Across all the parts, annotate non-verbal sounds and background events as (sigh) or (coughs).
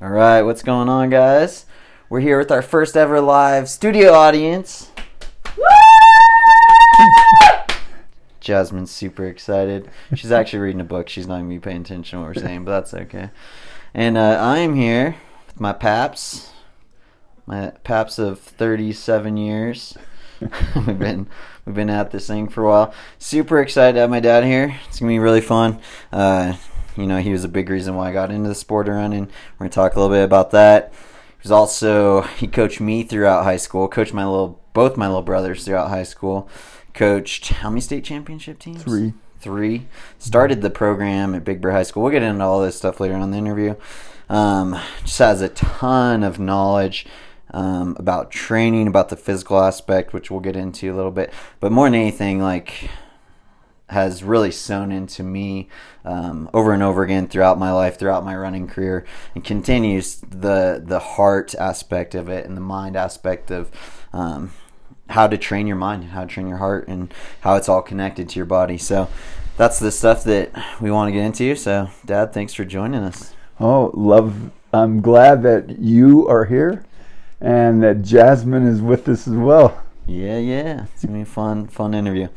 All right, what's going on, guys? We're here with our first ever live studio audience. (laughs) Jasmine's super excited. She's actually reading a book. She's not even paying attention to what we're saying, but that's okay. And uh, I'm here with my paps, my paps of 37 years. (laughs) we've been we've been at this thing for a while. Super excited to have my dad here. It's gonna be really fun. Uh, you know, he was a big reason why I got into the sport of running. We're gonna talk a little bit about that. He was also he coached me throughout high school. Coached my little both my little brothers throughout high school. Coached how many state championship teams? Three. Three. Started the program at Big Bear High School. We'll get into all this stuff later on in the interview. Um, just has a ton of knowledge um, about training, about the physical aspect, which we'll get into a little bit. But more than anything, like has really sewn into me um, over and over again throughout my life, throughout my running career, and continues the the heart aspect of it and the mind aspect of um, how to train your mind, how to train your heart, and how it's all connected to your body. So that's the stuff that we want to get into. So, Dad, thanks for joining us. Oh, love! I'm glad that you are here, and that Jasmine is with us as well. Yeah, yeah, it's gonna be a fun, fun interview.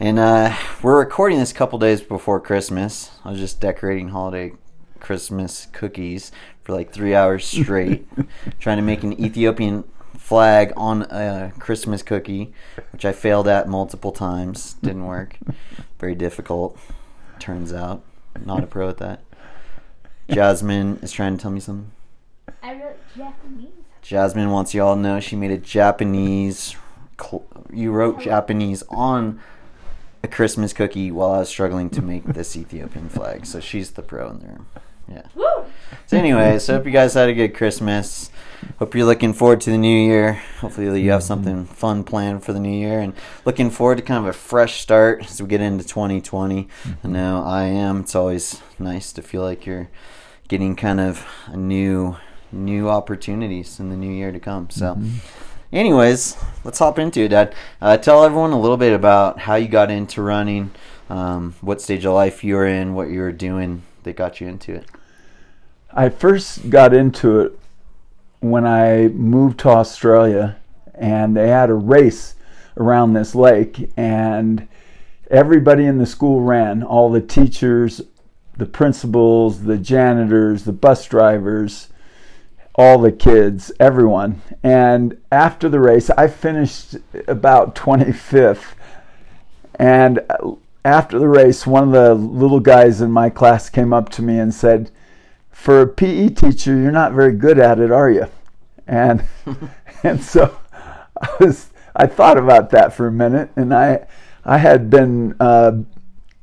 And uh, we're recording this a couple days before Christmas. I was just decorating holiday Christmas cookies for like three hours straight, (laughs) trying to make an Ethiopian flag on a Christmas cookie, which I failed at multiple times. Didn't work. Very difficult. Turns out, not a pro at that. Jasmine is trying to tell me something. I wrote Japanese. Jasmine wants you all to know she made a Japanese. Cl- you wrote Japanese on a Christmas cookie while I was struggling to make this Ethiopian flag. So she's the pro in the room. Yeah. Woo! So, anyways, hope you guys had a good Christmas. Hope you're looking forward to the new year. Hopefully, you have mm-hmm. something fun planned for the new year and looking forward to kind of a fresh start as we get into 2020. Mm-hmm. I know I am. It's always nice to feel like you're getting kind of a new new opportunities in the new year to come. So, mm-hmm. Anyways, let's hop into it, Dad. Uh, tell everyone a little bit about how you got into running, um, what stage of life you were in, what you were doing that got you into it. I first got into it when I moved to Australia, and they had a race around this lake, and everybody in the school ran. All the teachers, the principals, the janitors, the bus drivers, all the kids, everyone. And after the race, I finished about 25th. And after the race, one of the little guys in my class came up to me and said, For a PE teacher, you're not very good at it, are you? And (laughs) and so I was I thought about that for a minute, and I I had been uh,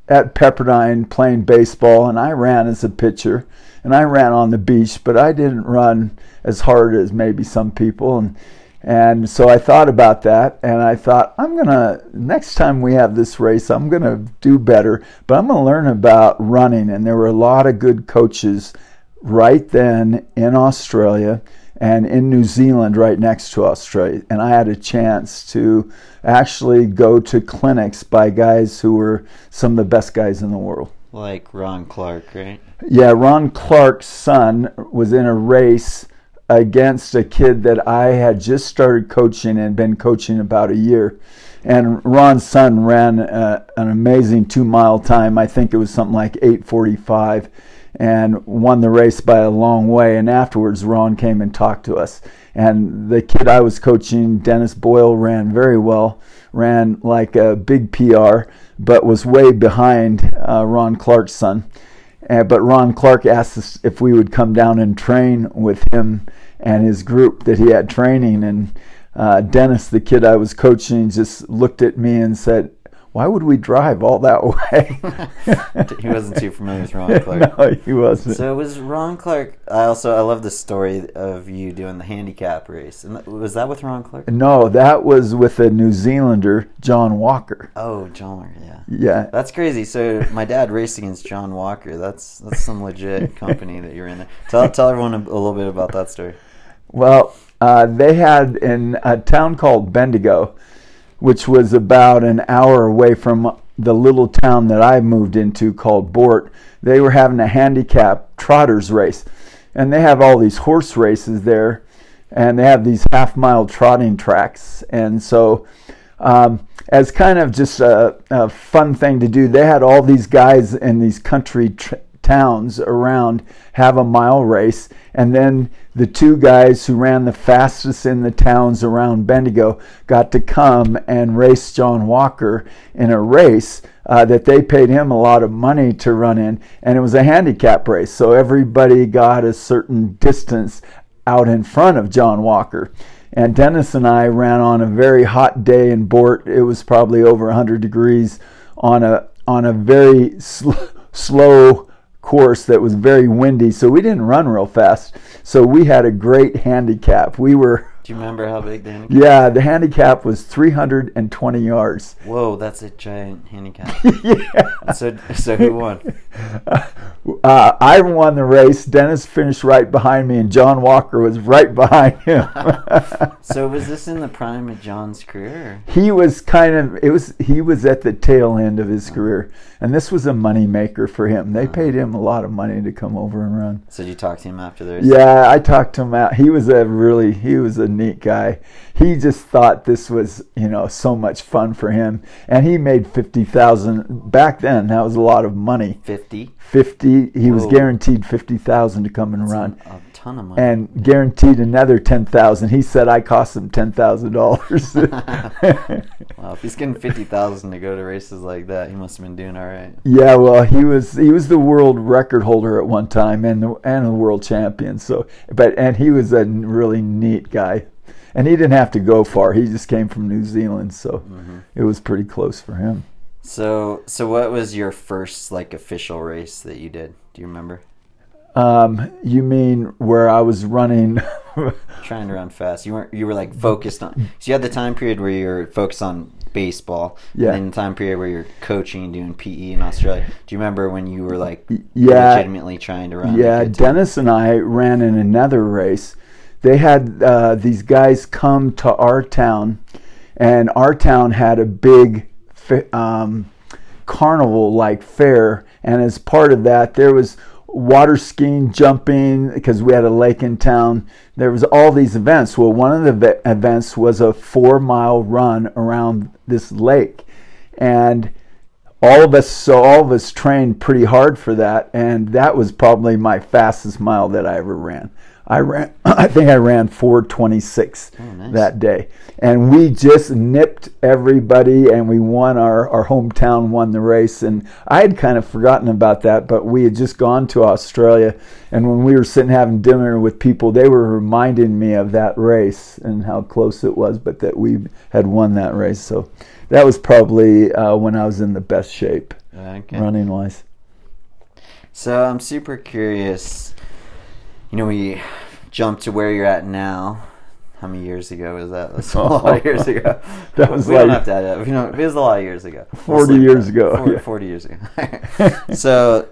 at Pepperdine playing baseball, and I ran as a pitcher, and I ran on the beach, but I didn't run as hard as maybe some people, and and so I thought about that, and I thought I'm gonna next time we have this race, I'm gonna do better, but I'm gonna learn about running, and there were a lot of good coaches right then in Australia and in New Zealand, right next to Australia. And I had a chance to actually go to clinics by guys who were some of the best guys in the world. Like Ron Clarke, right? Yeah, Ron Clarke's son was in a race against a kid that I had just started coaching and been coaching about a year. And Ron's son ran uh, an amazing two mile time. I think it was something like 845 and won the race by a long way. And afterwards, Ron came and talked to us. And the kid I was coaching, Dennis Boyle, ran very well, ran like a big PR, but was way behind uh, Ron Clarke's son. Uh, but Ron Clarke asked us if we would come down and train with him and his group that he had training. And uh, Dennis, the kid I was coaching, just looked at me and said, why would we drive all that (laughs) way? (laughs) he wasn't too familiar with Ron Clarke. (laughs) no, he wasn't. So it was Ron Clarke. I also I love the story of you doing the handicap race. And was that with Ron Clarke? no, that was with a New Zealander, John Walker. Oh, John Walker. Yeah. Yeah. That's crazy. So my dad raced against John Walker. That's that's some legit company that you're in there. Tell tell everyone a, a little bit about that story. Well, uh, they had in a town called Bendigo, which was about an hour away from the little town that I moved into called Boort. They were having a handicap trotters race. and they have all these horse races there, and they have these half mile trotting tracks, and so. Um, as kind of just a, a, fun thing to do, they had all these guys in these country tr- towns around have a mile race, and then the two guys who ran the fastest in the towns around Bendigo got to come and race John Walker in a race uh, that they paid him a lot of money to run in, and it was a handicap race, so everybody got a certain distance out in front of John Walker. And Dennis and I ran on a very hot day in Boort. It was probably over 100 degrees on a on a very sl- (laughs) slow course that was very windy, so we didn't run real fast. So we had a great handicap. We were. Do you remember how big the handicap? Yeah, the handicap was 320 yards. Whoa, that's a giant handicap. (laughs) yeah. So, so who won? (laughs) Uh, I won the race. Dennis finished right behind me, and John Walker was right behind him. (laughs) so was this in the prime of John's career? He was kind of it was he was at the tail end of his career, and this was a money maker for him. They paid him a lot of money to come over and run. So did you talk to him after the race? Yeah, I talked to him out. He was a really he was a neat guy. He just thought this was you know so much fun for him, and he made fifty thousand back then. That was a lot of money. Fifty. Fifty. He was Whoa. guaranteed fifty thousand to come and run, A ton of money. and guaranteed another ten thousand. He said I cost him ten thousand dollars. (laughs) wow, if he's getting fifty thousand to go to races like that, he must have been doing all right. Yeah, well, he was he was the world record holder at one time and the, and a world champion. So, but and he was a really neat guy, and he didn't have to go far. He just came from New Zealand, so mm-hmm. it was pretty close for him. So, so what was your first like official race that you did? Do you remember? Um, you mean where I was running? (laughs) Trying to run fast. You weren't. You were like focused on. So you had the time period where you're focused on baseball. Yeah. And then the time period where you're coaching doing PE in Australia. Do you remember when you were like yeah. legitimately trying to run? Yeah. Dennis and I ran in another race. They had uh, these guys come to our town, and our town had a big um, carnival like fair. And as part of that, there was water skiing, jumping, because we had a lake in town. There was all these events. Well, one of the ve- events was a four mile run around this lake. And all of us so all of us trained pretty hard for that and that was probably my fastest mile that i ever ran i ran (coughs) i think i ran 426 Oh, nice. that day and we just nipped everybody and we won our, our hometown won the race and i had kind of forgotten about that but we had just gone to australia and when we were sitting having dinner with people they were reminding me of that race and how close it was but that we had won that race so that was probably uh, when I was in the best shape, Okay. running wise. So I'm super curious. You know, we jumped to where you're at now. How many years ago was that? That's a (laughs) lot of years ago. (laughs) That was we don't have to add it up. You know, it was a lot of years ago. 40 Let's years ago, 40, (laughs) yeah. 40 years ago. so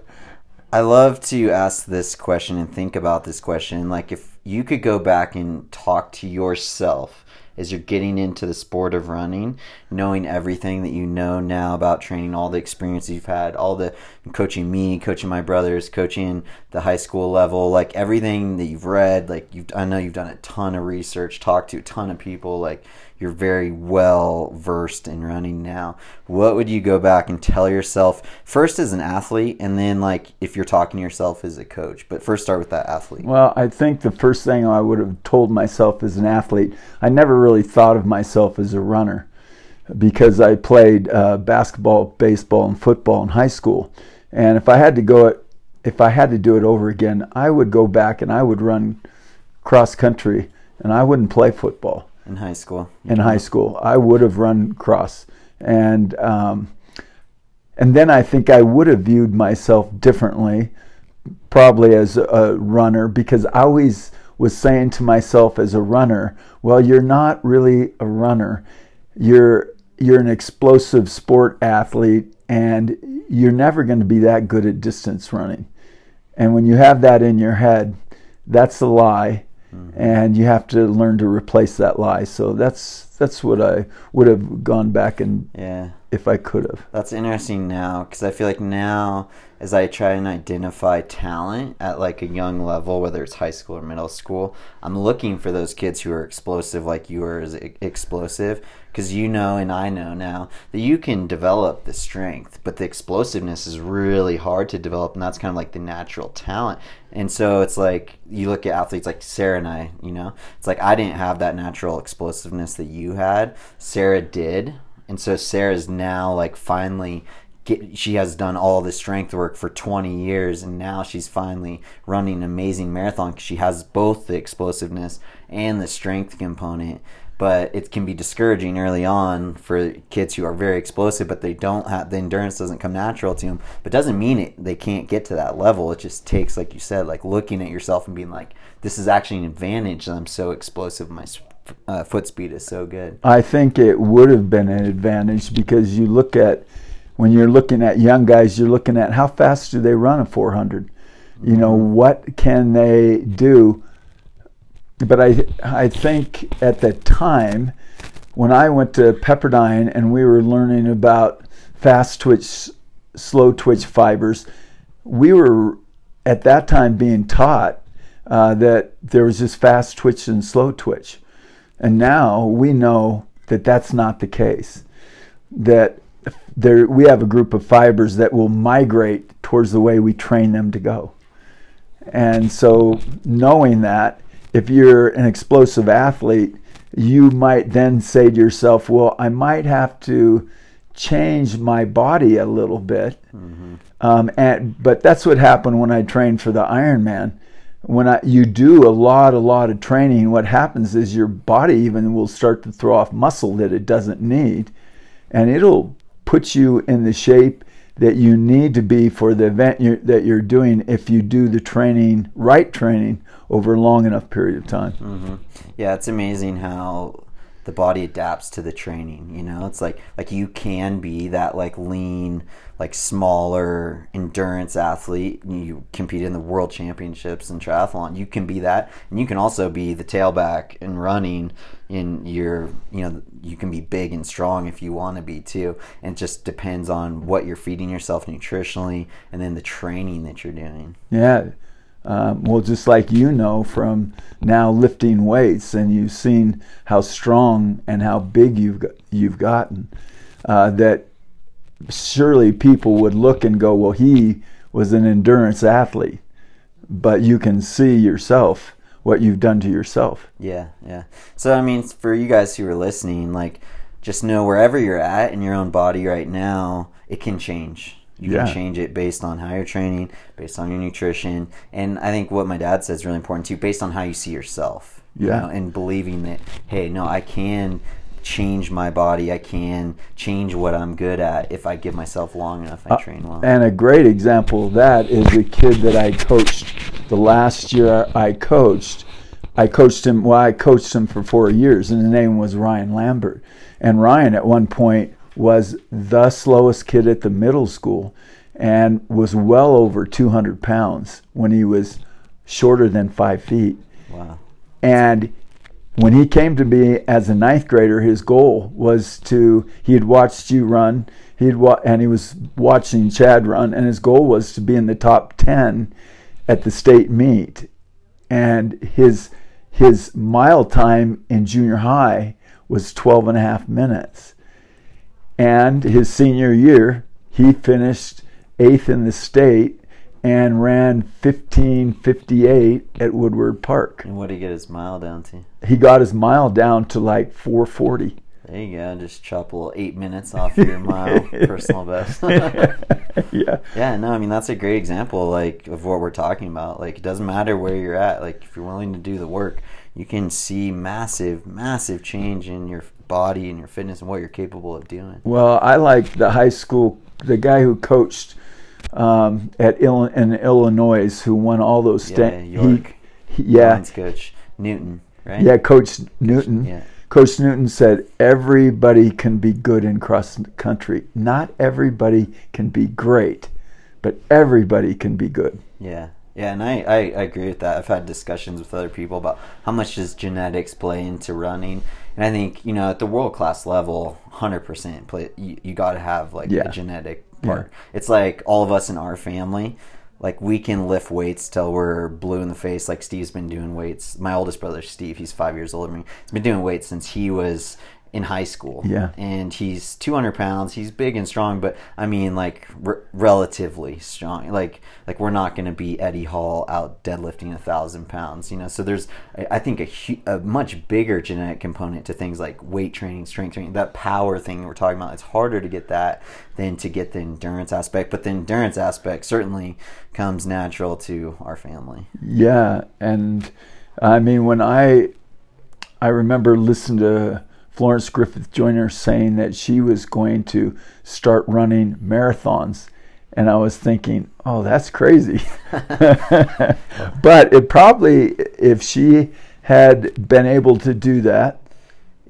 I love to ask this question and think about this question. Like, if you could go back and talk to yourself as you're getting into the sport of running, knowing everything that you know now about training, all the experience you've had, all the coaching me, coaching my brothers, coaching the high school level, like everything that you've read, like you've, I know you've done a ton of research, talked to a ton of people, like you're very well versed in running now. What would you go back and tell yourself first as an athlete, and then like if you're talking to yourself as a coach? But first, start with that athlete. Well, I think the first thing I would have told myself as an athlete, I never really thought of myself as a runner because I played uh, basketball, baseball, and football in high school. And if I had to go it, if I had to do it over again, I would go back and I would run cross country, and I wouldn't play football. In high school. in high school. I would have run cross, and um, and then I think I would have viewed myself differently, probably as a runner, because I always was saying to myself as a runner, "Well, you're not really a runner. You're you're an explosive sport athlete, and you're never going to be that good at distance running." And when you have that in your head, that's a lie, and you have to learn to replace that lie. So that's that's what I would have gone back and Yeah. if I could have. That's interesting now because I feel like now as I try and identify talent at like a young level, whether it's high school or middle school, I'm looking for those kids who are explosive like you are explosive because you know and I know now that you can develop the strength, but the explosiveness is really hard to develop, and that's kind of like the natural talent. And so it's like you look at athletes like Sarah and I, you know, it's like I didn't have that natural explosiveness that you had. Sarah did. And so Sarah's now like finally get, she has done all the strength work for 20 years and now she's finally running an amazing marathon because she has both the explosiveness and the strength component but it can be discouraging early on for kids who are very explosive but they don't have the endurance doesn't come natural to them but doesn't mean it they can't get to that level it just takes like you said like looking at yourself and being like this is actually an advantage that i'm so explosive my uh, foot speed is so good I think it would have been an advantage because you look at when you're looking at young guys, you're looking at how fast do they run a 400. You know what can they do? But I I think at that time when I went to Pepperdine and we were learning about fast twitch, slow twitch fibers, we were at that time being taught uh, that there was just fast twitch and slow twitch. And now we know that that's not the case. That there, we have a group of fibers that will migrate towards the way we train them to go. And so, knowing that, if you're an explosive athlete, you might then say to yourself, well, I might have to change my body a little bit. Mm-hmm. Um, and, but that's what happened when I trained for the Ironman when I, you do a lot, a lot of training, what happens is your body even will start to throw off muscle that it doesn't need, and it'll put you in the shape that you need to be for the event you're, that you're doing if you do the training, right training, over a long enough period of time. Mm-hmm. Yeah, it's amazing how the body adapts to the training. You know, it's like like you can be that like lean, like smaller endurance athlete. You compete in the world championships and triathlon. You can be that, and you can also be the tailback and running. In your, you know, you can be big and strong if you want to be too. And it just depends on what you're feeding yourself nutritionally, and then the training that you're doing. Yeah. Um, well, just like you know from now lifting weights, and you've seen how strong and how big you've got, you've gotten, uh, that surely people would look and go, "Well, he was an endurance athlete," but you can see yourself what you've done to yourself. Yeah, yeah. So I mean, for you guys who are listening, like, just know wherever you're at in your own body right now, it can change. You Yeah. can change it based on how you're training, based on your nutrition, and I think what my dad said is really important too, based on how you see yourself. you Yeah. know, and believing that, hey, no, I can change my body. I can change what I'm good at if I give myself long enough. I train well. Uh, And a great example of that is a kid that I coached the last year I coached. I coached him, well, I coached him for four years, and the name was Ryan Lambert. And Ryan, at one point, was the slowest kid at the middle school and was well over 200 pounds when he was shorter than five feet. wow. And when he came to me as a ninth grader, his goal was to, he had watched you run, he'd wa- and he was watching Chad run, and his goal was to be in the top 10 at the state meet. And his, his mile time in junior high was 12 and a half minutes. And his senior year, he finished eighth in the state and ran 1558 at Woodward Park. And what did he get his mile down to? He got his mile down to like 440. There you go. Just chop a little eight minutes off your mile (laughs) personal best. (laughs) (laughs) yeah. Yeah, no, I mean that's a great example, like of what we're talking about. Like it doesn't matter where you're at. Like if you're willing to do the work, you can see massive, massive change in your body and your fitness and what you're capable of doing. Well, I like the high school, the guy who coached um, at Ill- in Illinois, who won all those. Yeah, sta- York. He, he- yeah, Lions coach Newton, right? yeah, Coach Newton. Yeah. Coach Newton said everybody can be good in cross country. Not everybody can be great, but everybody can be good. Yeah. Yeah, and I, I, I agree with that. I've had discussions with other people about how much does genetics play into running. And I think, you know, at the world class level, 100% play, you, you got to have like Yeah. a genetic part. It's like all of us in our family, like we can lift weights till we're blue in the face. Like Steve's been doing weights. My oldest brother, Steve, he's five years older than me. He's been doing weights since he was in high school. Yeah. And he's 200 pounds. He's big and strong, but I mean, like r- relatively strong. Like, like we're not going to be Eddie Hall out deadlifting a thousand pounds, you know? So there's, I I think a, hu- a much bigger genetic component to things like weight training, strength training, that power thing we're talking about. It's harder to get that than to get the endurance aspect, but the endurance aspect certainly comes natural to our family. Yeah, and I mean when I I remember listening to Florence Griffith Joyner saying that she was going to start running marathons and I was thinking, "Oh, that's crazy." (laughs) but it probably if she had been able to do that,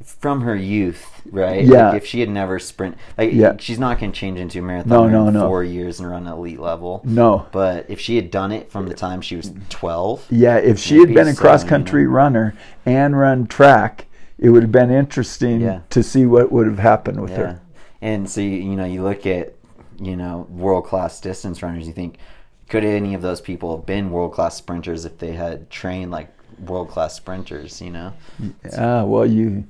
From her youth, right? Yeah. Like if she had never sprint, like Yeah. she's not going to change into a marathon No, marathoner no, in no. four years and run elite level. no. But if she had done it from the time she was 12, Yeah, if she had been a cross country runner and run track, it would have been interesting Yeah. to see what would have happened with yeah. her. And so, you, you know, you look at, you know, world class distance runners, you think, could any of those people have been world class sprinters if they had trained like world class sprinters, you know? Yeah, well, you,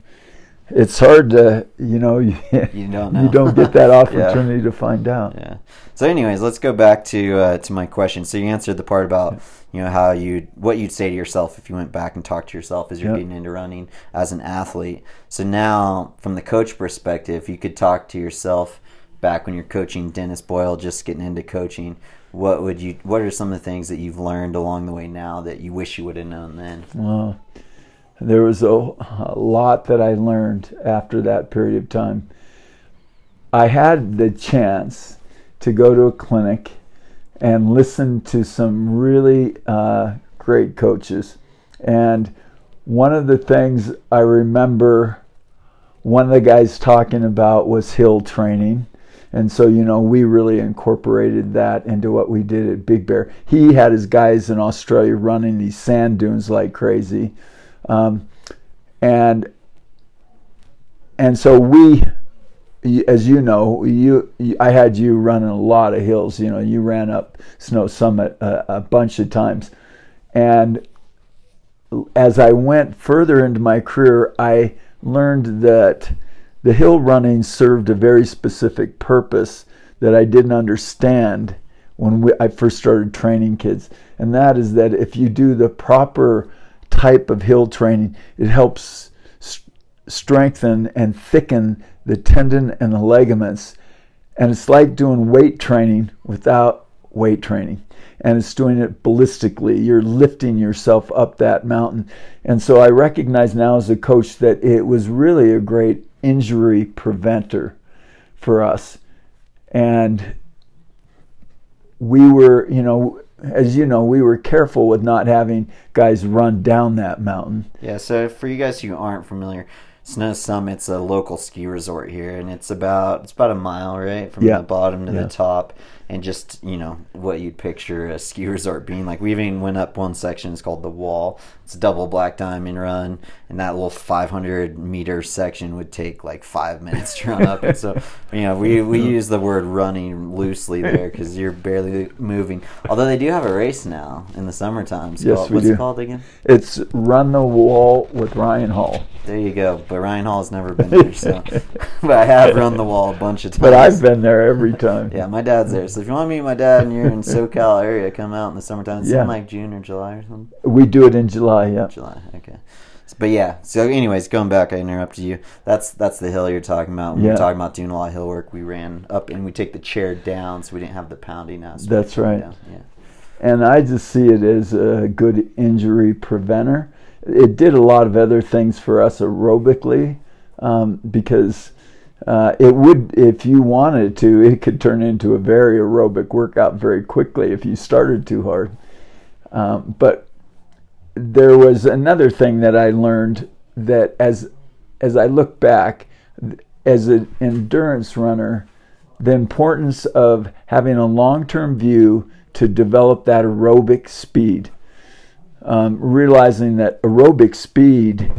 it's hard to, you know, (laughs) you, You don't know. you don't get that (laughs) Yeah. opportunity to find out. Yeah. So, anyways, let's go back to uh, to my question. So, you answered the part about you know how you what you'd say to yourself if you went back and talked to yourself as you're Yep. getting into running as an athlete. So now, from the coach perspective, you could talk to yourself back when you're coaching Dennis Boyle, just getting into coaching. What would you? What are some of the things that you've learned along the way now that you wish you would have known then? Well, there was a, a lot that I learned after that period of time. I had the chance to go to a clinic and listen to some really uh, great coaches. And one of the things I remember one of the guys talking about was hill training. And so, you know, we really incorporated that into what we did at Big Bear. He had his guys in Australia running these sand dunes like crazy. Um, and and so we as you know, you, I had you running a lot of hills. You know, you ran up Snow Summit a, a bunch of times, and as I went further into my career, I learned that the hill running served a very specific purpose that I didn't understand when we, I first started training kids, and that is that if you do the proper type of hill training, it helps strengthen and thicken the tendon and the ligaments. And it's like doing weight training without weight training. And it's doing it ballistically. You're lifting yourself up that mountain. And so I recognize now as a coach that it was really a great injury preventer for us. And we were, you know, as you know, we were careful with not having guys run down that mountain. Yeah, so for you guys who aren't familiar, Snow Summit's a local ski resort here, and it's about it's about a mile, right, from Yeah. the bottom to Yeah. the top, and just you know what you'd picture a ski resort being like. We even went up one section. It's called the Wall. It's a double black diamond run, and that little 500 meter section would take like five minutes to run up. And so you know we we (laughs) use the word running loosely there because you're barely moving. Although they do have a race now in the summertime. It's Yes, called, we what's do. it called again? It's Run the Wall with Ryan Hall. There you go. But Ryan Hall's never been there, so. (laughs) but I have run the wall a bunch of times. But I've been there every time. (laughs) Yeah, my dad's there. So if you want to meet my dad and you're in (laughs) SoCal area, come out in the summertime. It's Yeah. in like June or July or something. We do it in July, yeah. July. Okay. But yeah. So, anyways, going back, I interrupted you. That's that's the hill you're talking about. When we Yeah. were talking about doing a lot of hill work, we ran up and we take the chair down, so we didn't have the pounding. That's right. Down. Yeah. And I just see it as a good injury preventer. It did a lot of other things for us aerobically um, because uh, it would, if you wanted to, (laughs) it could turn into a very aerobic workout very quickly if you started too hard. Um, but there was another thing that I learned that as as I look back, as an endurance runner, the importance of having a long term view to develop that aerobic speed. Um, realizing that aerobic speed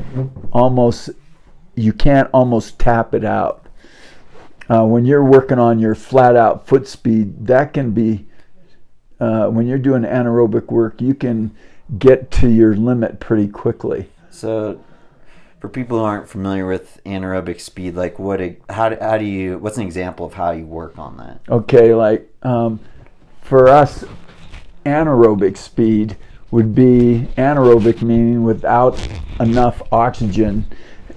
almost, you can't almost tap it out. Uh, when you're working on your flat out foot speed, that can be uh, when you're doing anaerobic work, you can get to your limit pretty quickly. So, for people who aren't familiar with anaerobic speed, like what, how, do- how do you, what's an example of how you work on that? Okay, like um, for us, anaerobic speed would be anaerobic meaning without enough oxygen,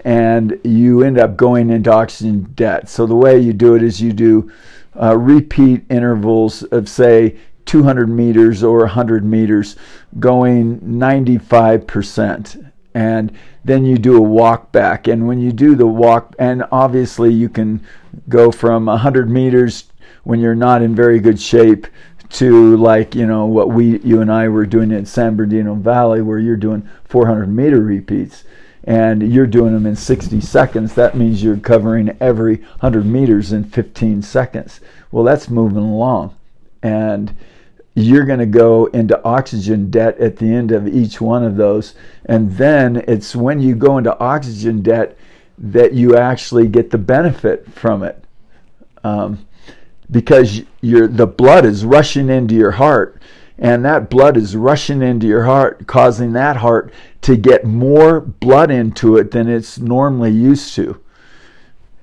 and you end up going into oxygen debt. So the way you do it is you do uh, repeat intervals of say 200 meters or 100 meters, going 95 percent. And then you do a walk back. And when you do the walk and obviously you can go from 100 meters when you're not in very good shape to like you know what we you and I were doing in San Bernardino Valley where you're doing 400 meter repeats and you're doing them in 60 seconds that means you're covering every 100 meters in 15 seconds well that's moving along and you're going to go into oxygen debt at the end of each one of those. And then it's when you go into oxygen debt that you actually get the benefit from it. Um, because your the blood is rushing into your heart and that blood is rushing into your heart causing that heart to get more blood into it than it's normally used to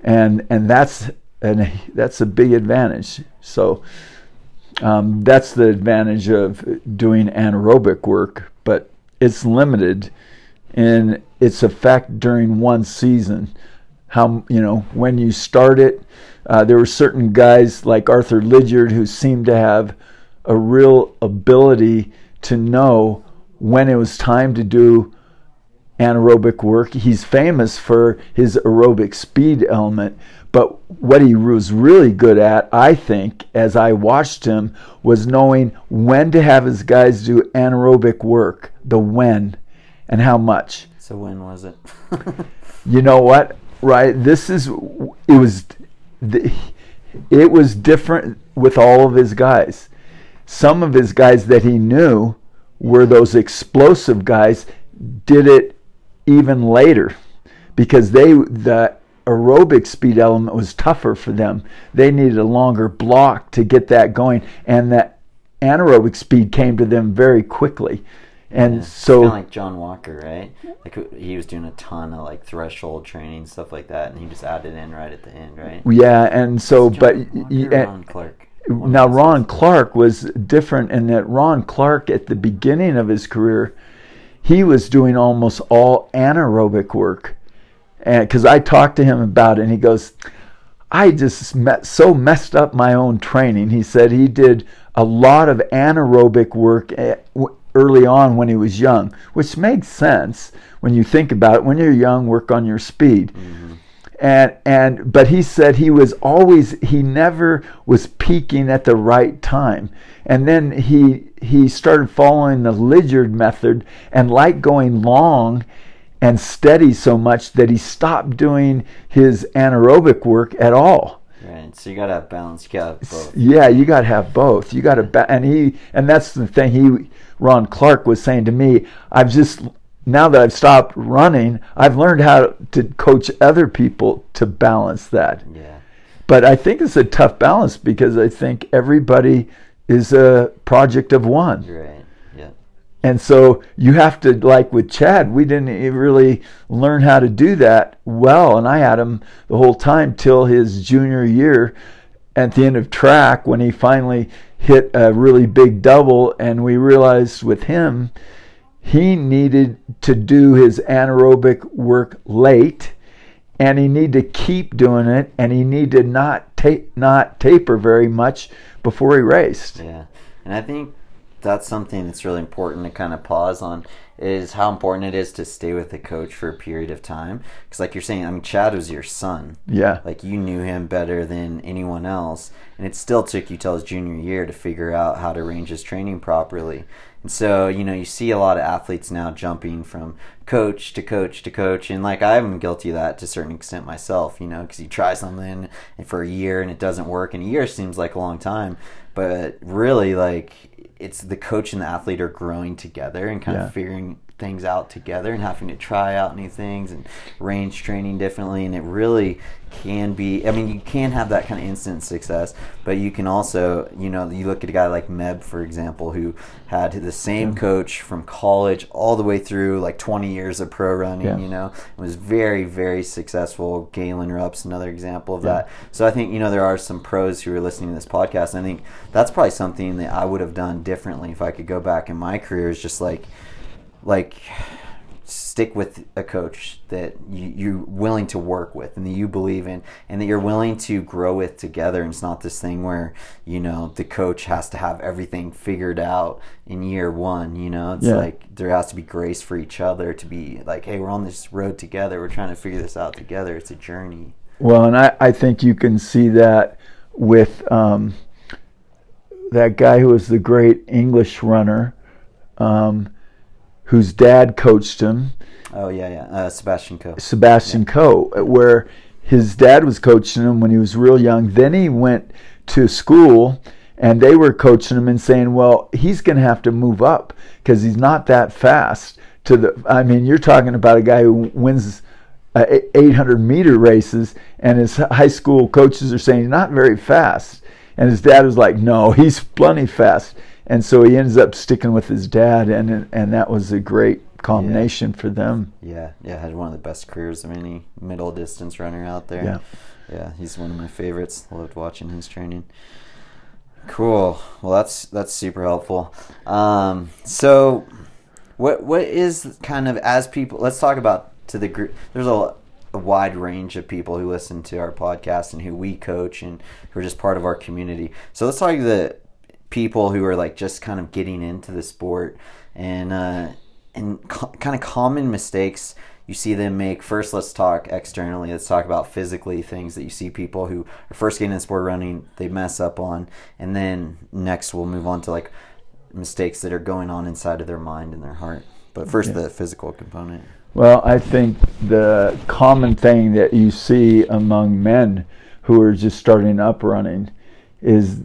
and and that's and that's a big advantage so um, that's the advantage of doing anaerobic work, but it's limited in its effect during one season. How you know when you start it, uh, there were certain guys like Arthur Lydiard who seemed to have a real ability to know when it was time to do anaerobic work. He's famous for his aerobic speed element, but what he was really good at, I think, as I watched him, was knowing when to have his guys do anaerobic work, the when and how much. So when was it? (laughs) You know what? Right? This is it was it was different with all of his guys. Some of his guys that he knew were those explosive guys did it even later because they the aerobic speed element was tougher for them. They needed a longer block to get that going and that anaerobic speed came to them very quickly. And Yeah. so kind of like John Walker, right? Mm-hmm. Like he was doing a ton of like threshold training stuff like that, and he just added in right at the end, right? yeah, and so John but Walker y- and- Clarke. Now Ron. Clarke was different in that Ron Clarke at the beginning of his career, he was doing almost all anaerobic work, and because I talked to him about it, and he goes, I just met, so messed up my own training. He said he did a lot of anaerobic work eh, early on when he was young, which makes sense when you think about it. When you're young, work on your speed and and but he said he was always he never was peaking at the right time and then he he started following the Lydiard method and liked going long and steady so much that he stopped doing his anaerobic work at all Right. So you gotta have balance. You gotta both. yeah, you got to have both. You got to, ba- and he, and that's the thing. He, Ron Clarke was saying to me, I've just now that I've stopped running, I've learned how to coach other people to balance that. Yeah. But I think it's a tough balance because I think everybody is a project of one. Right. Yeah. And so you have to, like with Chad, we didn't really learn how to do that well. And I had him the whole time till his junior year at the end of track when he finally hit a really big double. And we realized with him, he needed to do his anaerobic work late and he needed to keep doing it and he needed not ta- not taper very much before he raced. Yeah, and I think that's something that's really important to kind of pause on is how important it is to stay with the coach for a period of time. Because, like you're saying, I mean, Chad was your son. Yeah. Like you knew him better than anyone else, and it still took you till his junior year to figure out how to arrange his training properly. And so, you know, you see a lot of athletes now jumping from coach to coach to coach, and like I'm guilty of that to a certain extent myself. You know, because you try something and for a year and it doesn't work, and a year seems like a long time, but really, like it's the coach and the athlete are growing together and kind Yeah. of figuring things out together and having to try out new things and range training differently. And it really can be i mean you can have that kind of instant success but you can also you know you look at a guy like meb for example who had the same coach from college all the way through like 20 years of pro running Yeah. you know was very very successful. Galen rupp's another example of that. So i think you know there are some pros who are listening to this podcast i think that's probably something that i would have done differently if i could go back in my career is just like like stick with a coach that you, you're willing to work with and that you believe in and that you're willing to grow with together. And it's not this thing where you know the coach has to have everything figured out in year one you know? It's Yeah. like there has to be grace for each other to be like hey we're on this road together. We're trying to figure this out together. It's a journey. Well, and I, I think you can see that with um, that guy who was the great English runner, um, whose dad coached him, oh yeah yeah uh, sebastian coe Sebastian Coe, where his dad was coaching him when he was real young. Then he went to school and they were coaching him and saying, well, he's going to have to move up because he's not that fast. To the, I mean, you're talking about a guy who wins uh, 800 meter races, and his high school coaches are saying he's not very fast. And his dad was like, no, he's plenty fast. And so he ends up sticking with his dad, and and that was a great combination for them. yeah yeah had one of the best careers of any middle distance runner out there. Yeah. yeah he's one of my favorites. Loved watching his training. Cool. Well that's that's super helpful. Um, so what what is kind of as people let's talk about to the group. There's a, a wide range of people who listen to our podcast and who we coach and who are just part of our community. So let's talk to the people who are like just kind of getting into the sport and uh, and co- kind of common mistakes you see them make. First, let's talk externally. Let's talk about physically things that you see people who are first getting into sport running they mess up on, and then next we'll move on to like mistakes that are going on inside of their mind and their heart. But first, the physical component. Well, I think the common thing that you see among men who are just starting up running is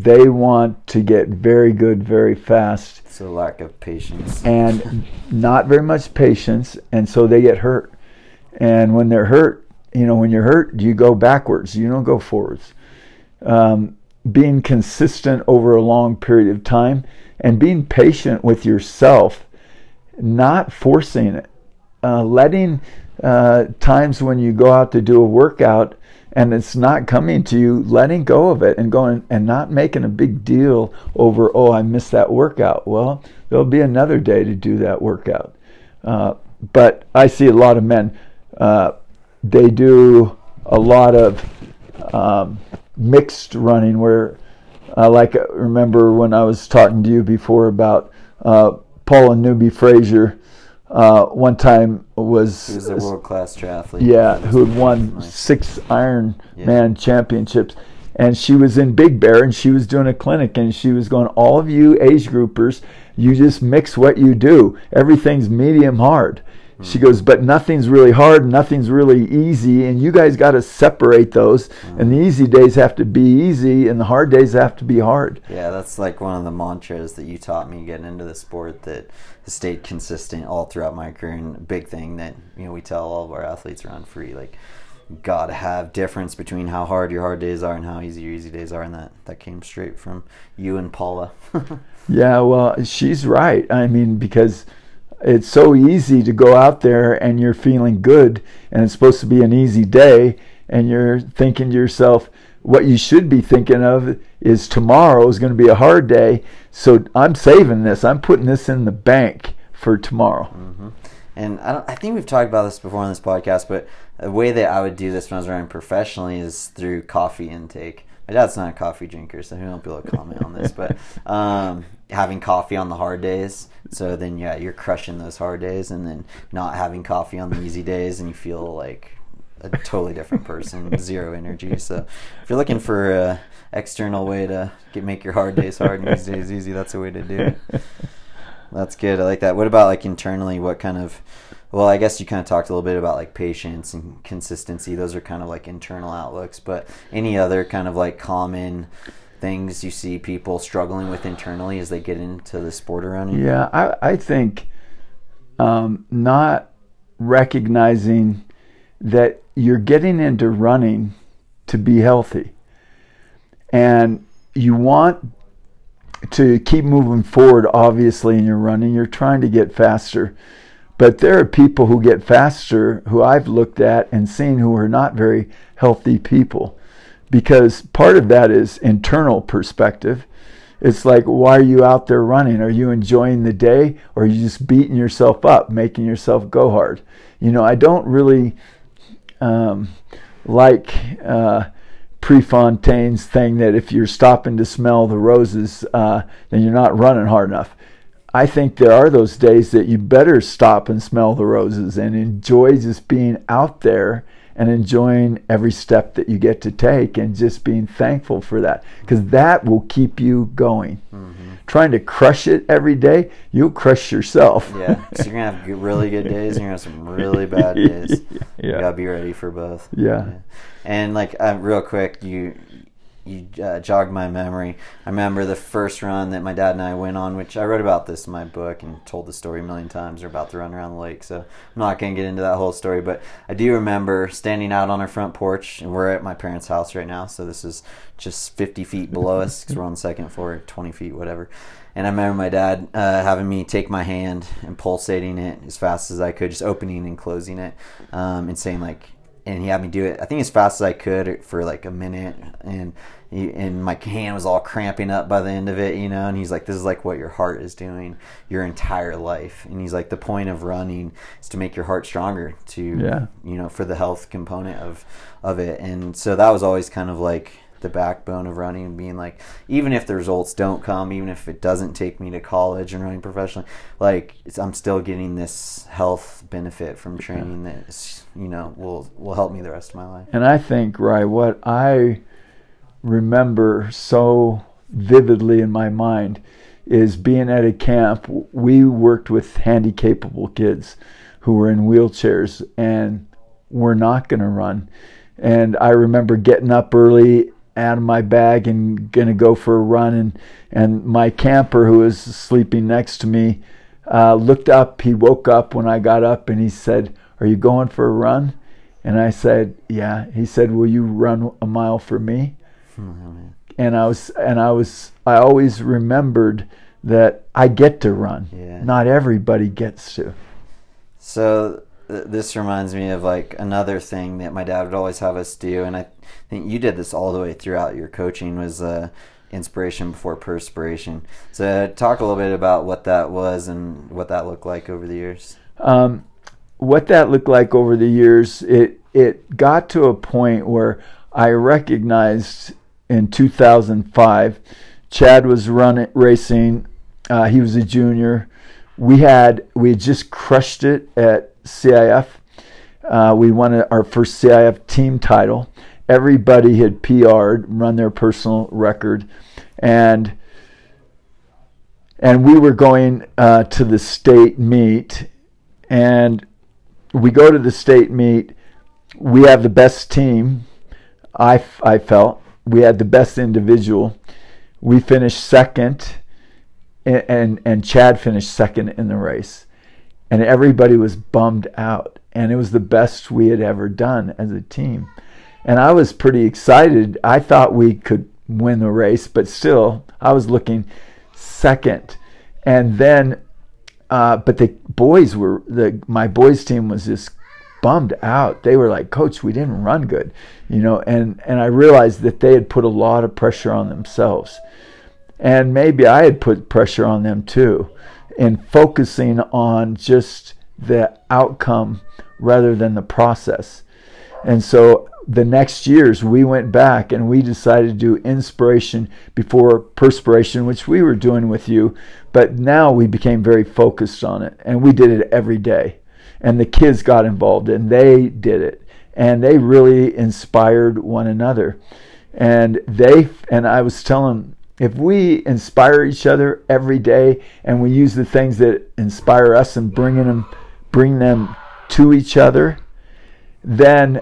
they want to get very good very fast So lack of patience. and not very much patience, and so they get hurt. And when they're hurt, you know, when you're hurt, you go backwards, you don't go forwards. Um, being consistent over a long period of time and being patient with yourself, not forcing it, uh, letting uh, times when you go out to do a workout and it's not coming to you, letting go of it and going and not making a big deal over, oh, I missed that workout. Well, there'll be another day to do that workout. Uh, but I see a lot of men, uh, they do a lot of um, mixed running where, uh, like, uh, remember when I was talking to you before about uh, Paula Newby-Fraser. Uh, one time was He was a world class triathlete. yeah, who had won Nice. six Ironman Yeah. championships. And she was in Big Bear and she was doing a clinic and she was going, All of you age groupers, you just mix what you do. Everything's medium hard. She goes, But nothing's really hard, nothing's really easy, and you guys got to separate those. And the easy days have to be easy, and the hard days have to be hard. Yeah, that's like one of the mantras that you taught me getting into the sport that has stayed consistent all throughout my career. And a big thing that you know we tell all of our athletes around free, like gotta have difference between how hard your hard days are and how easy your easy days are, and that that came straight from you and Paula. (laughs) Yeah, well, she's right. I mean, because it's so easy to go out there and you're feeling good and it's supposed to be an easy day and you're thinking to yourself, what you should be thinking of is tomorrow is going to be a hard day. So I'm saving this. I'm putting this in the bank for tomorrow. And I, don't, I think we've talked about this before on this podcast, but the way that I would do this when I was running professionally is through coffee intake. My dad's not a coffee drinker, so he won't be able to comment on this. But (laughs) um, having coffee on the hard days, so then yeah, you're crushing those hard days, and then not having coffee on the easy days, and you feel like a totally different person, (laughs) zero energy. So if you're looking for a external way to get make your hard days hard and easy days easy, that's a way to do it. That's good. I like that. What about like internally? What kind of? Well, I guess you kind of talked a little bit about like patience and consistency. Those are kind of like internal outlooks. But any other kind of like common things you see people struggling with internally as they get into the sport of running? Yeah, I, I think um, not recognizing that you're getting into running to be healthy. And you want to keep moving forward, obviously, in your running. You're trying to get faster. But there are people who get faster who I've looked at and seen who are not very healthy people. Because part of that is internal perspective. It's like, why are you out there running? Are you enjoying the day or are you just beating yourself up, making yourself go hard? You know, I don't really um, like uh, Prefontaine's thing that if you're stopping to smell the roses, uh, then you're not running hard enough. I think there are those days that you better stop and smell the roses and enjoy just being out there and enjoying every step that you get to take and just being thankful for that because that will keep you going. Mm-hmm. Trying to crush it every day, you'll crush yourself. yeah, so you're gonna have really good days and you're gonna have some really bad (laughs) days. yeah, you gotta be ready for both. Yeah, yeah. and like uh, real quick, you you uh, jogged my memory. I remember the first run that my dad and I went on, which I wrote about this in my book and told the story a million times. Or about the run around the lake, so I'm not going to get into that whole story. But I do remember standing out on our front porch, and we're at my parents' house right now. So this is just 50 feet below us because we're on the second floor, 20 feet, whatever. And I remember my dad uh, having me take my hand and pulsating it as fast as I could, just opening and closing it, um, and saying like, and he had me do it. I think as fast as I could for like a minute, and he, and my hand was all cramping up by the end of it, you know. And he's like, "This is like what your heart is doing your entire life." And he's like, "The point of running is to make your heart stronger, to yeah. you know, for the health component of of it." And so that was always kind of like the backbone of running and being like even if the results don't come even if it doesn't take me to college and running professionally like i'm still getting this health benefit from training that you know will will help me the rest of my life. And i think right what i remember so vividly in my mind is being at a camp we worked with handy capable kids who were in wheelchairs and were not going to run. And I remember getting up early out of my bag and gonna go for a run. And and my camper who was sleeping next to me uh, looked up. He woke up when I got up and he said are you going for a run? And I said yeah. He said will you run a mile for me? Oh, and I was and I was I always remembered that I get to run. Yeah. not everybody gets to. So this reminds me of like another thing that my dad would always have us do, and I think you did this all the way throughout your coaching was uh, inspiration before perspiration. So talk a little bit about what that was and what that looked like over the years. Um, what that looked like over the years, it it got to a point where I recognized in 2005, Chad was running racing. Uh, he was a junior. We had we had just crushed it at CIF. Uh, we won our first CIF team title. Everybody had PR'd, run their personal record, and and we were going uh, to the state meet, and we go to the state meet. We have the best team. I, I felt we had the best individual. We finished second, and, and, Chad finished second in the race and everybody was bummed out. And it was the best we had ever done as a team. And I was pretty excited. I thought we could win the race, but still, I was looking second. And then, uh, but the boys were the my boys team was just bummed out. They were like, "Coach, we didn't run good," you know. And and I realized that they had put a lot of pressure on themselves, and maybe I had put pressure on them too in focusing on just the outcome rather than the process. And so the next years we went back and we decided to do inspiration before perspiration, which we were doing with you, but now we became very focused on it and we did it every day. And the kids got involved and they did it and they really inspired one another. And they and I was telling if we inspire each other every day and we use the things that inspire us and bringing them bring them to each other then